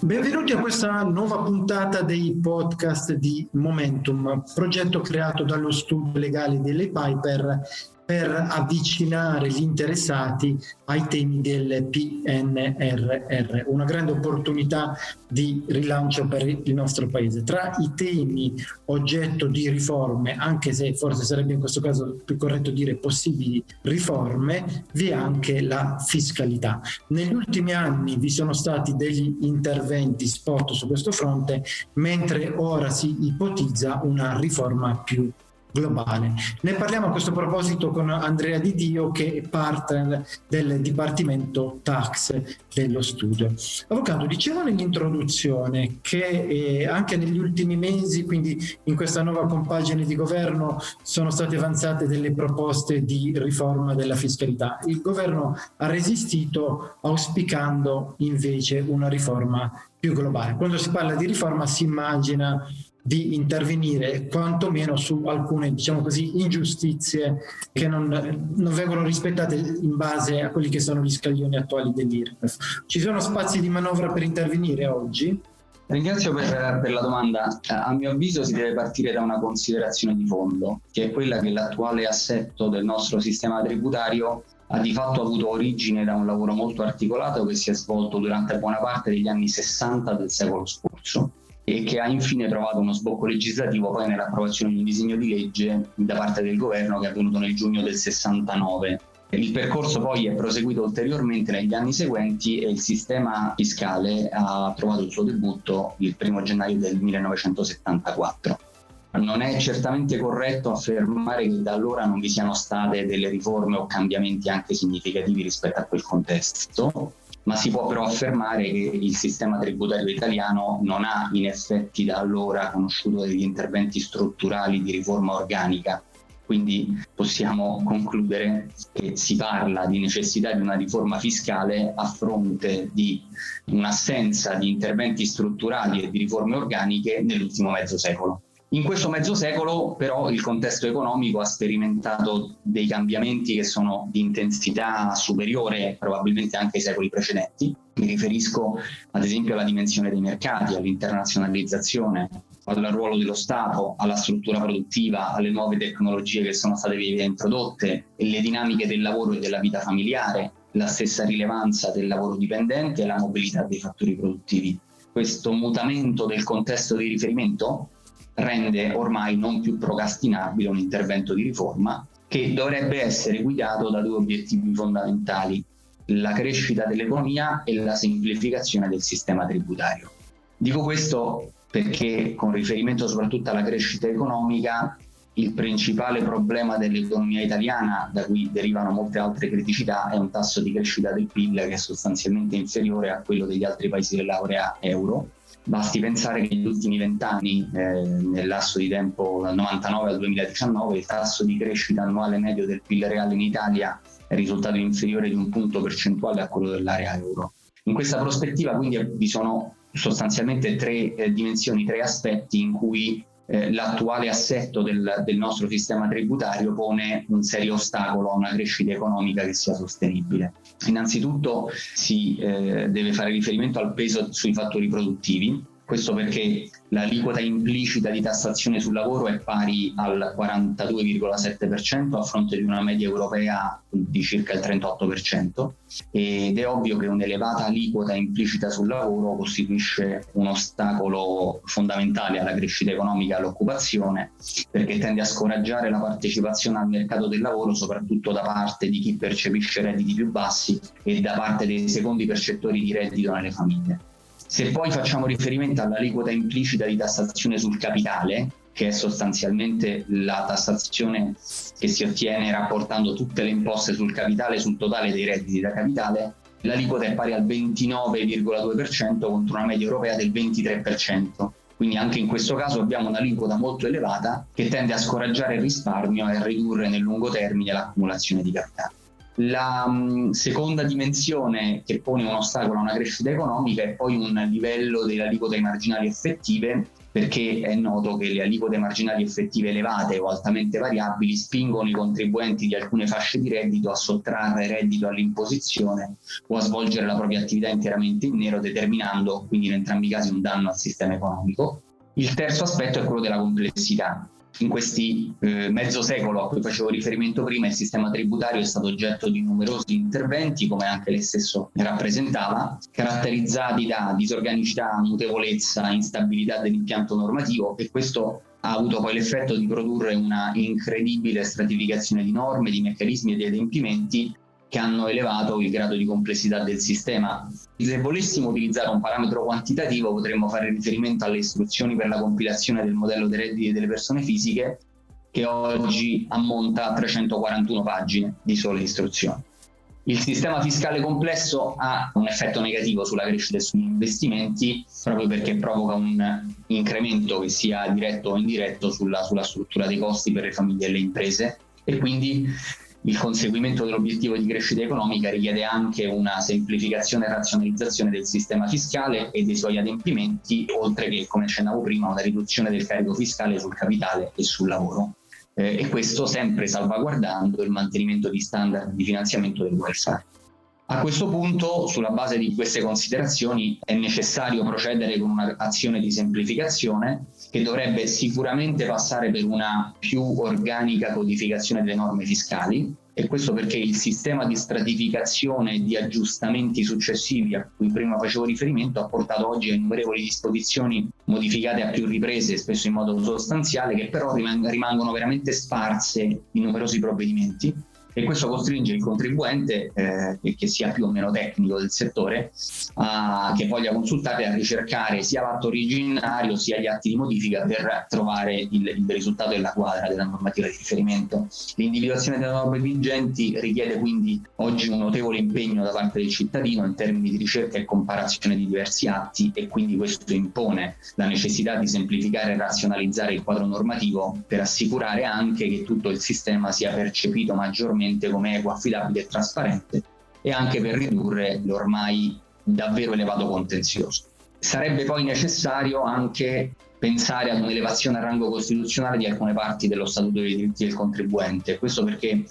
Benvenuti a questa nuova puntata dei podcast di Momentum, progetto creato dallo studio legale delle Piper per avvicinare gli interessati ai temi del PNRR, una grande opportunità di rilancio per il nostro paese. Tra i temi oggetto di riforme, anche se forse sarebbe in questo caso più corretto dire possibili riforme, vi è anche la fiscalità. Negli ultimi anni vi sono stati degli interventi spot su questo fronte, mentre ora si ipotizza una riforma più globale. Ne parliamo a questo proposito con Andrea Di Dio che è partner del Dipartimento Tax dello studio. Avvocato, dicevo nell'introduzione che eh, anche negli ultimi mesi, quindi in questa nuova compagine di governo, sono state avanzate delle proposte di riforma della fiscalità. Il governo ha resistito auspicando invece una riforma più globale. Quando si parla di riforma si immagina di intervenire quantomeno su alcune, diciamo così, ingiustizie che non, non, vengono rispettate in base a quelli che sono gli scaglioni attuali dell'IRPEF. Ci sono spazi di manovra per intervenire oggi? Ringrazio per, per, la domanda. A mio avviso si deve partire da una considerazione di fondo, che è quella che l'attuale assetto del nostro sistema tributario ha di fatto avuto origine da un lavoro molto articolato che si è svolto durante buona parte degli anni 60 del secolo scorso e che ha infine trovato uno sbocco legislativo poi nell'approvazione di un disegno di legge da parte del governo che è avvenuto nel giugno del 69. Il percorso poi è proseguito ulteriormente negli anni seguenti e il sistema fiscale ha trovato il suo debutto il 1 gennaio del 1974. Non è certamente corretto affermare che da allora non vi siano state delle riforme o cambiamenti anche significativi rispetto a quel contesto, ma si può però affermare che il sistema tributario italiano non ha in effetti da allora conosciuto degli interventi strutturali di riforma organica. Quindi possiamo concludere che si parla di necessità di una riforma fiscale a fronte di un'assenza di interventi strutturali e di riforme organiche nell'ultimo mezzo secolo. In questo mezzo secolo però il contesto economico ha sperimentato dei cambiamenti che sono di intensità superiore probabilmente anche ai secoli precedenti. Mi riferisco ad esempio alla dimensione dei mercati, all'internazionalizzazione, al ruolo dello Stato, alla struttura produttiva, alle nuove tecnologie che sono state introdotte, le dinamiche del lavoro e della vita familiare, la stessa rilevanza del lavoro dipendente e la mobilità dei fattori produttivi. Questo mutamento del contesto di riferimento rende ormai non più procrastinabile un intervento di riforma che dovrebbe essere guidato da due obiettivi fondamentali, la crescita dell'economia e la semplificazione del sistema tributario. Dico questo perché con riferimento soprattutto alla crescita economica, il principale problema dell'economia italiana, da cui derivano molte altre criticità, è un tasso di crescita del PIL che è sostanzialmente inferiore a quello degli altri paesi dell'area euro Basti pensare che negli ultimi vent'anni, eh, nel lasso di tempo dal 99 al 2019, il tasso di crescita annuale medio del PIL reale in Italia è risultato inferiore di un punto percentuale a quello dell'area euro. In questa prospettiva quindi vi sono sostanzialmente tre eh, dimensioni, tre aspetti in cui eh, l'attuale assetto del, del, nostro sistema tributario pone un serio ostacolo a una crescita economica che sia sostenibile. Innanzitutto si eh, deve fare riferimento al peso sui fattori produttivi, questo perché l'aliquota implicita di tassazione sul lavoro è pari al 42,7% a fronte di una media europea di circa il 38% ed è ovvio che un'elevata aliquota implicita sul lavoro costituisce un ostacolo fondamentale alla crescita economica e all'occupazione perché tende a scoraggiare la partecipazione al mercato del lavoro soprattutto da parte di chi percepisce redditi più bassi e da parte dei secondi percettori di reddito nelle famiglie. Se poi facciamo riferimento all'aliquota implicita di tassazione sul capitale, che è sostanzialmente la tassazione che si ottiene rapportando tutte le imposte sul capitale sul totale dei redditi da capitale, l'aliquota è pari al 29,2% contro una media europea del 23%. Quindi anche in questo caso abbiamo un'aliquota molto elevata che tende a scoraggiare il risparmio e a ridurre nel lungo termine l'accumulazione di capitale. La seconda dimensione che pone un ostacolo a una crescita economica è poi un livello delle aliquote marginali effettive perché è noto che le aliquote marginali effettive elevate o altamente variabili spingono i contribuenti di alcune fasce di reddito a sottrarre reddito all'imposizione o a svolgere la propria attività interamente in nero, determinando quindi in entrambi i casi un danno al sistema economico. Il terzo aspetto è quello della complessità in questi eh, mezzo secolo a cui facevo riferimento prima, il sistema tributario è stato oggetto di numerosi interventi, come anche lei stesso rappresentava, caratterizzati da disorganicità, mutevolezza, instabilità dell'impianto normativo e questo ha avuto poi l'effetto di produrre una incredibile stratificazione di norme, di meccanismi e di adempimenti che hanno elevato il grado di complessità del sistema. Se volessimo utilizzare un parametro quantitativo potremmo fare riferimento alle istruzioni per la compilazione del modello dei redditi delle persone fisiche che oggi ammonta a 341 pagine di sole istruzioni. Il sistema fiscale complesso ha un effetto negativo sulla crescita e sugli investimenti proprio perché provoca un incremento che sia diretto o indiretto sulla, sulla struttura dei costi per le famiglie e le imprese e quindi il conseguimento dell'obiettivo di crescita economica richiede anche una semplificazione e razionalizzazione del sistema fiscale e dei suoi adempimenti, oltre che, come accennavo prima, una riduzione del carico fiscale sul capitale e sul lavoro. Eh, e questo sempre salvaguardando il mantenimento di standard di finanziamento del welfare. A questo punto, sulla base di queste considerazioni, è necessario procedere con un'azione di semplificazione che dovrebbe sicuramente passare per una più organica codificazione delle norme fiscali e questo perché il sistema di stratificazione e di aggiustamenti successivi a cui prima facevo riferimento ha portato oggi a innumerevoli disposizioni modificate a più riprese, spesso in modo sostanziale, che però rimangono veramente sparse in numerosi provvedimenti e questo costringe il contribuente, eh, che sia più o meno tecnico del settore, a, che voglia consultare a ricercare sia l'atto originario sia gli atti di modifica per trovare il, il risultato della quadra della normativa di riferimento. L'individuazione delle norme vigenti richiede quindi oggi un notevole impegno da parte del cittadino in termini di ricerca e comparazione di diversi atti e quindi questo impone la necessità di semplificare e razionalizzare il quadro normativo per assicurare anche che tutto il sistema sia percepito maggiormente cliente come equo, affidabile e trasparente e anche per ridurre l'ormai davvero elevato contenzioso. Sarebbe poi necessario anche pensare ad un'elevazione a rango costituzionale di alcune parti dello Statuto dei diritti del contribuente. Questo perché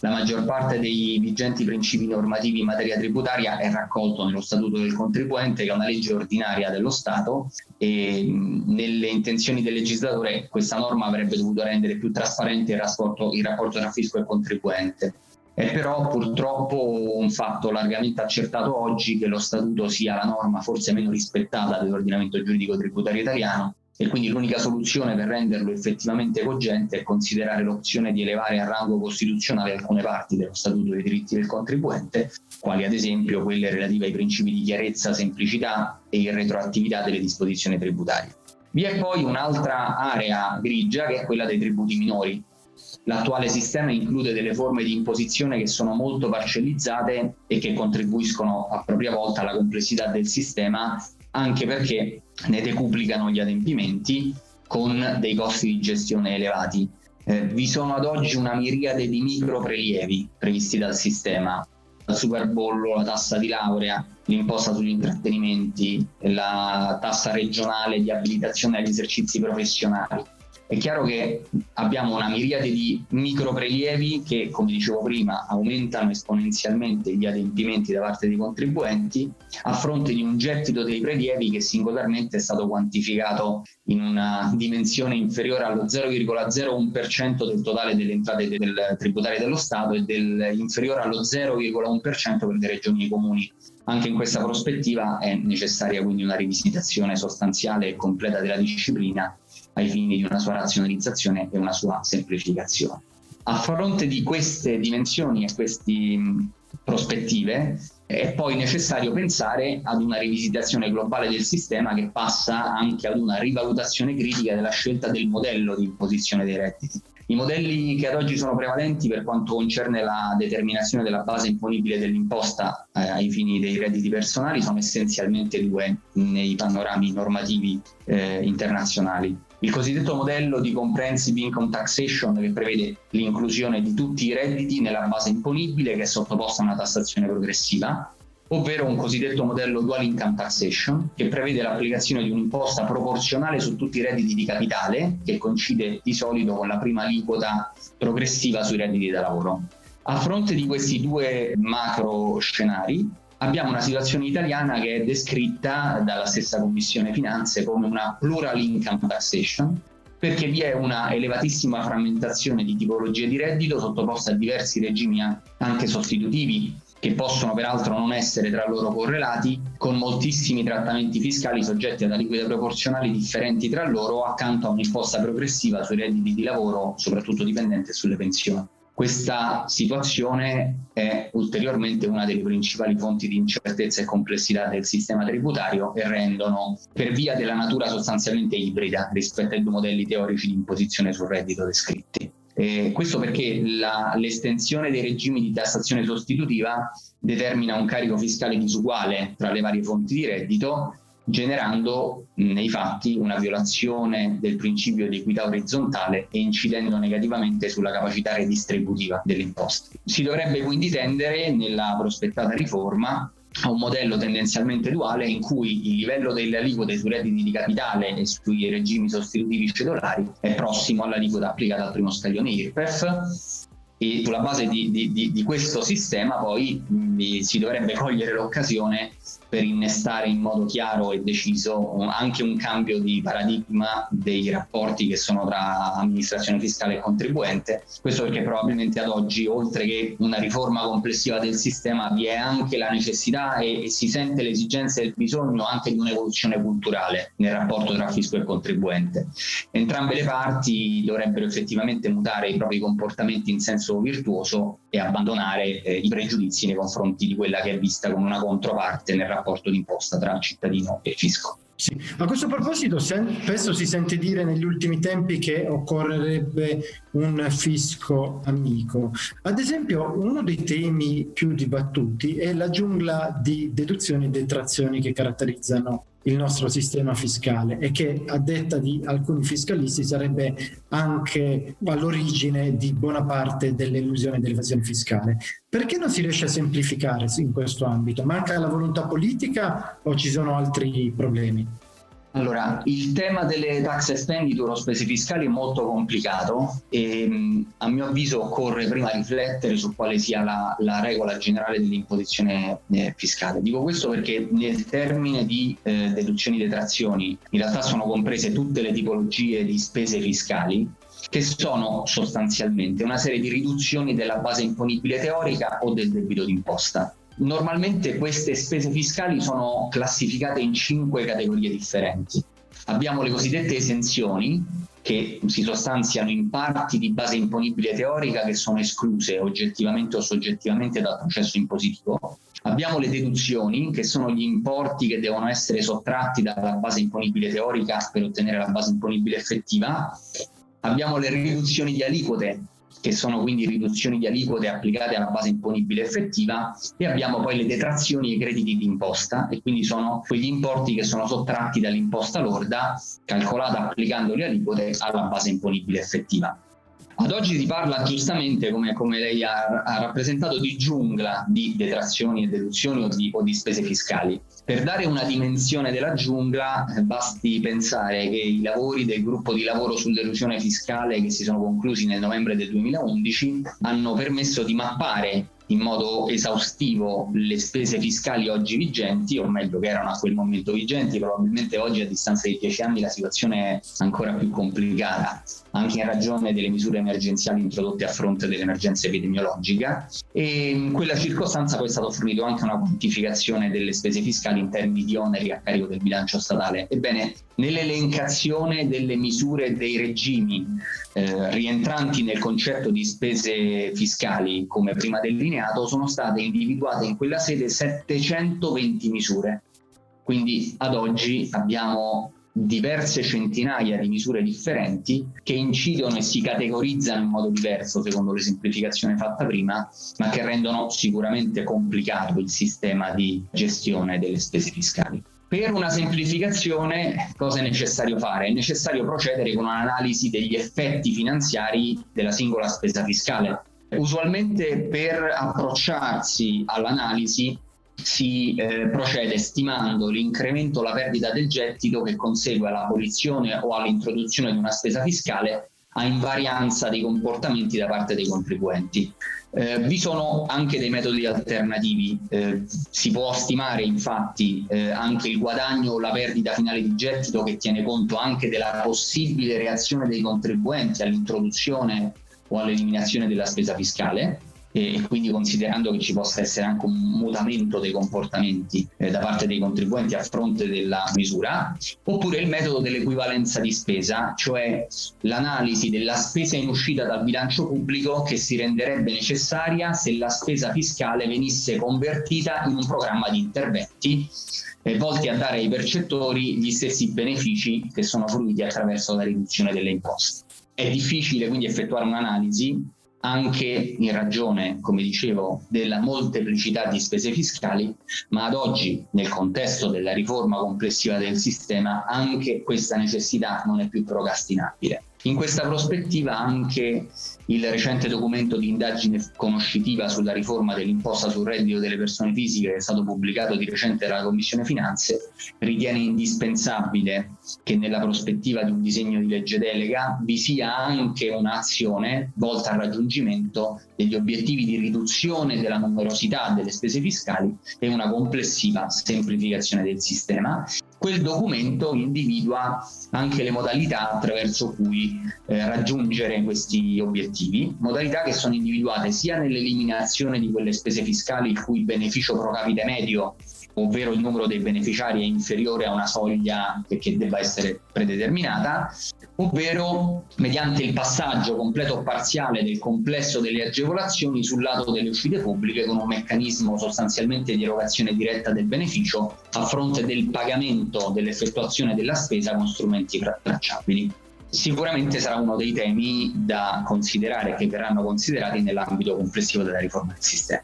la maggior parte dei vigenti principi normativi in materia tributaria è raccolto nello Statuto del contribuente, che è una legge ordinaria dello Stato e nelle intenzioni del legislatore questa norma avrebbe dovuto rendere più trasparente il rapporto, il rapporto tra fisco e contribuente. È però purtroppo un fatto largamente accertato oggi che lo statuto sia la norma forse meno rispettata dell'ordinamento giuridico tributario italiano e quindi l'unica soluzione per renderlo effettivamente cogente è considerare l'opzione di elevare a rango costituzionale alcune parti dello Statuto dei diritti del contribuente, quali ad esempio quelle relative ai principi di chiarezza, semplicità e irretroattività delle disposizioni tributarie. Vi è poi un'altra area grigia che è quella dei tributi minori. L'attuale sistema include delle forme di imposizione che sono molto parcellizzate e che contribuiscono a propria volta alla complessità del sistema anche perché ne decuplicano gli adempimenti con dei costi di gestione elevati. Eh, vi sono ad oggi una miriade di micro prelievi previsti dal sistema, il superbollo, la tassa di laurea, l'imposta sugli intrattenimenti, la tassa regionale di abilitazione agli esercizi professionali. È chiaro che abbiamo una miriade di microprelievi che, come dicevo prima, aumentano esponenzialmente gli adempimenti da parte dei contribuenti a fronte di un gettito dei prelievi che singolarmente è stato quantificato in una dimensione inferiore allo 0,01% del totale delle entrate del tributarie dello Stato e del, inferiore allo 0,1% per le regioni e i comuni. Anche in questa prospettiva è necessaria quindi una rivisitazione sostanziale e completa della disciplina ai fini di una sua razionalizzazione e una sua semplificazione. A fronte di queste dimensioni e queste prospettive è poi necessario pensare ad una rivisitazione globale del sistema che passa anche ad una rivalutazione critica della scelta del modello di imposizione dei redditi. I modelli che ad oggi sono prevalenti per quanto concerne la determinazione della base imponibile dell'imposta eh, ai fini dei redditi personali sono essenzialmente due nei panorami normativi eh, internazionali. Il cosiddetto modello di comprehensive income taxation che prevede l'inclusione di tutti i redditi nella base imponibile che è sottoposta a una tassazione progressiva, ovvero un cosiddetto modello dual income taxation che prevede l'applicazione di un'imposta proporzionale su tutti i redditi di capitale che coincide di solito con la prima aliquota progressiva sui redditi da lavoro. A fronte di questi due macro scenari, abbiamo una situazione italiana che è descritta dalla stessa Commissione Finanze come una plural income taxation, perché vi è una elevatissima frammentazione di tipologie di reddito sottoposta a diversi regimi anche sostitutivi che possono peraltro non essere tra loro correlati, con moltissimi trattamenti fiscali soggetti ad aliquote proporzionali differenti tra loro, accanto a un'imposta progressiva sui redditi di lavoro, soprattutto dipendente, sulle pensioni. Questa situazione è ulteriormente una delle principali fonti di incertezza e complessità del sistema tributario e rendono, per via della natura sostanzialmente ibrida rispetto ai due modelli teorici di imposizione sul reddito descritti. Eh, questo perché la, l'estensione dei regimi di tassazione sostitutiva determina un carico fiscale disuguale tra le varie fonti di reddito, generando nei fatti una violazione del principio di equità orizzontale e incidendo negativamente sulla capacità redistributiva delle imposte. Si dovrebbe quindi tendere nella prospettata riforma a un modello tendenzialmente duale in cui il livello delle aliquote sui redditi di capitale e sui regimi sostitutivi cedolari è prossimo all'aliquota applicata al primo scaglione IRPEF e sulla base di, di, di questo sistema poi mh, si dovrebbe cogliere l'occasione per innestare in modo chiaro e deciso anche un cambio di paradigma dei rapporti che sono tra amministrazione fiscale e contribuente. Questo perché probabilmente ad oggi, oltre che una riforma complessiva del sistema, vi è anche la necessità e, e si sente l'esigenza e il bisogno anche di un'evoluzione culturale nel rapporto tra fisco e contribuente. Entrambe le parti dovrebbero effettivamente mutare i propri comportamenti in senso virtuoso e abbandonare eh, i pregiudizi nei confronti di quella che è vista come una controparte nel rapporto d'imposta tra cittadino e fisco. Sì. A questo proposito spesso si sente dire negli ultimi tempi che occorrerebbe un fisco amico. Ad esempio, uno dei temi più dibattuti è la giungla di deduzioni e detrazioni che caratterizzano il nostro sistema fiscale e che a detta di alcuni fiscalisti sarebbe anche all'origine di buona parte dell'illusione dell'evasione fiscale. Perché non si riesce a semplificare in questo ambito? Manca la volontà politica o ci sono altri problemi? Allora, il tema delle tax expenditure o spese fiscali è molto complicato e a mio avviso occorre prima riflettere su quale sia la, la regola generale dell'imposizione eh, fiscale. Dico questo perché nel termine di eh, deduzioni e detrazioni in realtà sono comprese tutte le tipologie di spese fiscali che sono sostanzialmente una serie di riduzioni della base imponibile teorica o del debito d'imposta. Normalmente queste spese fiscali sono classificate in cinque categorie differenti. Abbiamo le cosiddette esenzioni, che si sostanziano in parti di base imponibile teorica che sono escluse oggettivamente o soggettivamente dal processo impositivo. Abbiamo le deduzioni, che sono gli importi che devono essere sottratti dalla base imponibile teorica per ottenere la base imponibile effettiva. Abbiamo le riduzioni di aliquote, che sono quindi riduzioni di aliquote applicate alla base imponibile effettiva e abbiamo poi le detrazioni e i crediti di imposta e quindi sono quegli importi che sono sottratti dall'imposta lorda calcolata applicando le aliquote alla base imponibile effettiva. Ad oggi si parla giustamente, come, come lei ha, ha, rappresentato, di giungla di detrazioni e deduzioni o di, o di, spese fiscali. Per dare una dimensione della giungla eh, basti pensare che i lavori del gruppo di lavoro sull'elusione fiscale che si sono conclusi nel novembre del 2011 hanno permesso di mappare in modo esaustivo le spese fiscali oggi vigenti, o meglio che erano a quel momento vigenti, probabilmente oggi a distanza di dieci anni la situazione è ancora più complicata, anche in ragione delle misure emergenziali introdotte a fronte dell'emergenza epidemiologica e in quella circostanza poi è stato fornito anche una quantificazione delle spese fiscali in termini di oneri a carico del bilancio statale. Ebbene, nell'elencazione delle misure e dei regimi eh, rientranti nel concetto di spese fiscali come prima delineato sono state individuate in quella sede 720 misure. Quindi ad oggi abbiamo diverse centinaia di misure differenti che incidono e si categorizzano in modo diverso secondo l'esemplificazione fatta prima, ma che rendono sicuramente complicato il sistema di gestione delle spese fiscali. Per una semplificazione cosa è necessario fare? È necessario procedere con un'analisi degli effetti finanziari della singola spesa fiscale. Usualmente per approcciarsi all'analisi si eh, procede stimando l'incremento o la perdita del gettito che consegue all'abolizione o all'introduzione di una spesa fiscale a invarianza dei comportamenti da parte dei contribuenti. Eh, vi sono anche dei metodi alternativi, eh, si può stimare infatti eh, anche il guadagno o la perdita finale di gettito che tiene conto anche della possibile reazione dei contribuenti all'introduzione o all'eliminazione della spesa fiscale e quindi considerando che ci possa essere anche un mutamento dei comportamenti eh, da parte dei contribuenti a fronte della misura, oppure il metodo dell'equivalenza di spesa, cioè l'analisi della spesa in uscita dal bilancio pubblico che si renderebbe necessaria se la spesa fiscale venisse convertita in un programma di interventi eh, volti a dare ai percettori gli stessi benefici che sono fruiti attraverso la riduzione delle imposte. È difficile quindi effettuare un'analisi anche in ragione, come dicevo, della molteplicità di spese fiscali, ma ad oggi, nel contesto della riforma complessiva del sistema, anche questa necessità non è più procrastinabile. In questa prospettiva anche il recente documento di indagine conoscitiva sulla riforma dell'imposta sul reddito delle persone fisiche, che è stato pubblicato di recente dalla Commissione Finanze, ritiene indispensabile che nella prospettiva di un disegno di legge delega vi sia anche un'azione volta al raggiungimento degli obiettivi di riduzione della numerosità delle spese fiscali e una complessiva semplificazione del sistema. Quel documento individua anche le modalità attraverso cui eh, raggiungere questi obiettivi. Modalità che sono individuate sia nell'eliminazione di quelle spese fiscali il cui beneficio pro capite medio, ovvero il numero dei beneficiari è inferiore a una soglia che, debba essere predeterminata, ovvero mediante il passaggio completo o parziale del complesso delle agevolazioni sul lato delle uscite pubbliche con un meccanismo sostanzialmente di erogazione diretta del beneficio a fronte del pagamento dell'effettuazione della spesa con strumenti tracciabili sicuramente sarà uno dei temi da considerare che verranno considerati nell'ambito complessivo della riforma del sistema.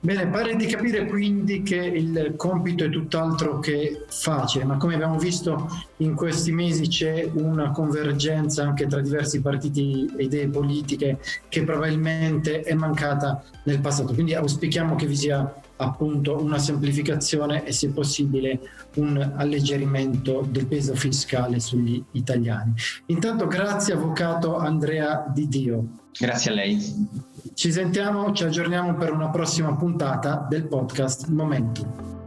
Bene, pare di capire quindi che il compito è tutt'altro che facile, ma come abbiamo visto in questi mesi c'è una convergenza anche tra diversi partiti e idee politiche che probabilmente è mancata nel passato. Quindi auspichiamo che vi sia appunto una semplificazione e se possibile un alleggerimento del peso fiscale sugli italiani. Intanto grazie Avvocato Andrea Di Dio. Grazie a lei. Ci sentiamo, ci aggiorniamo per una prossima puntata del podcast Momentum.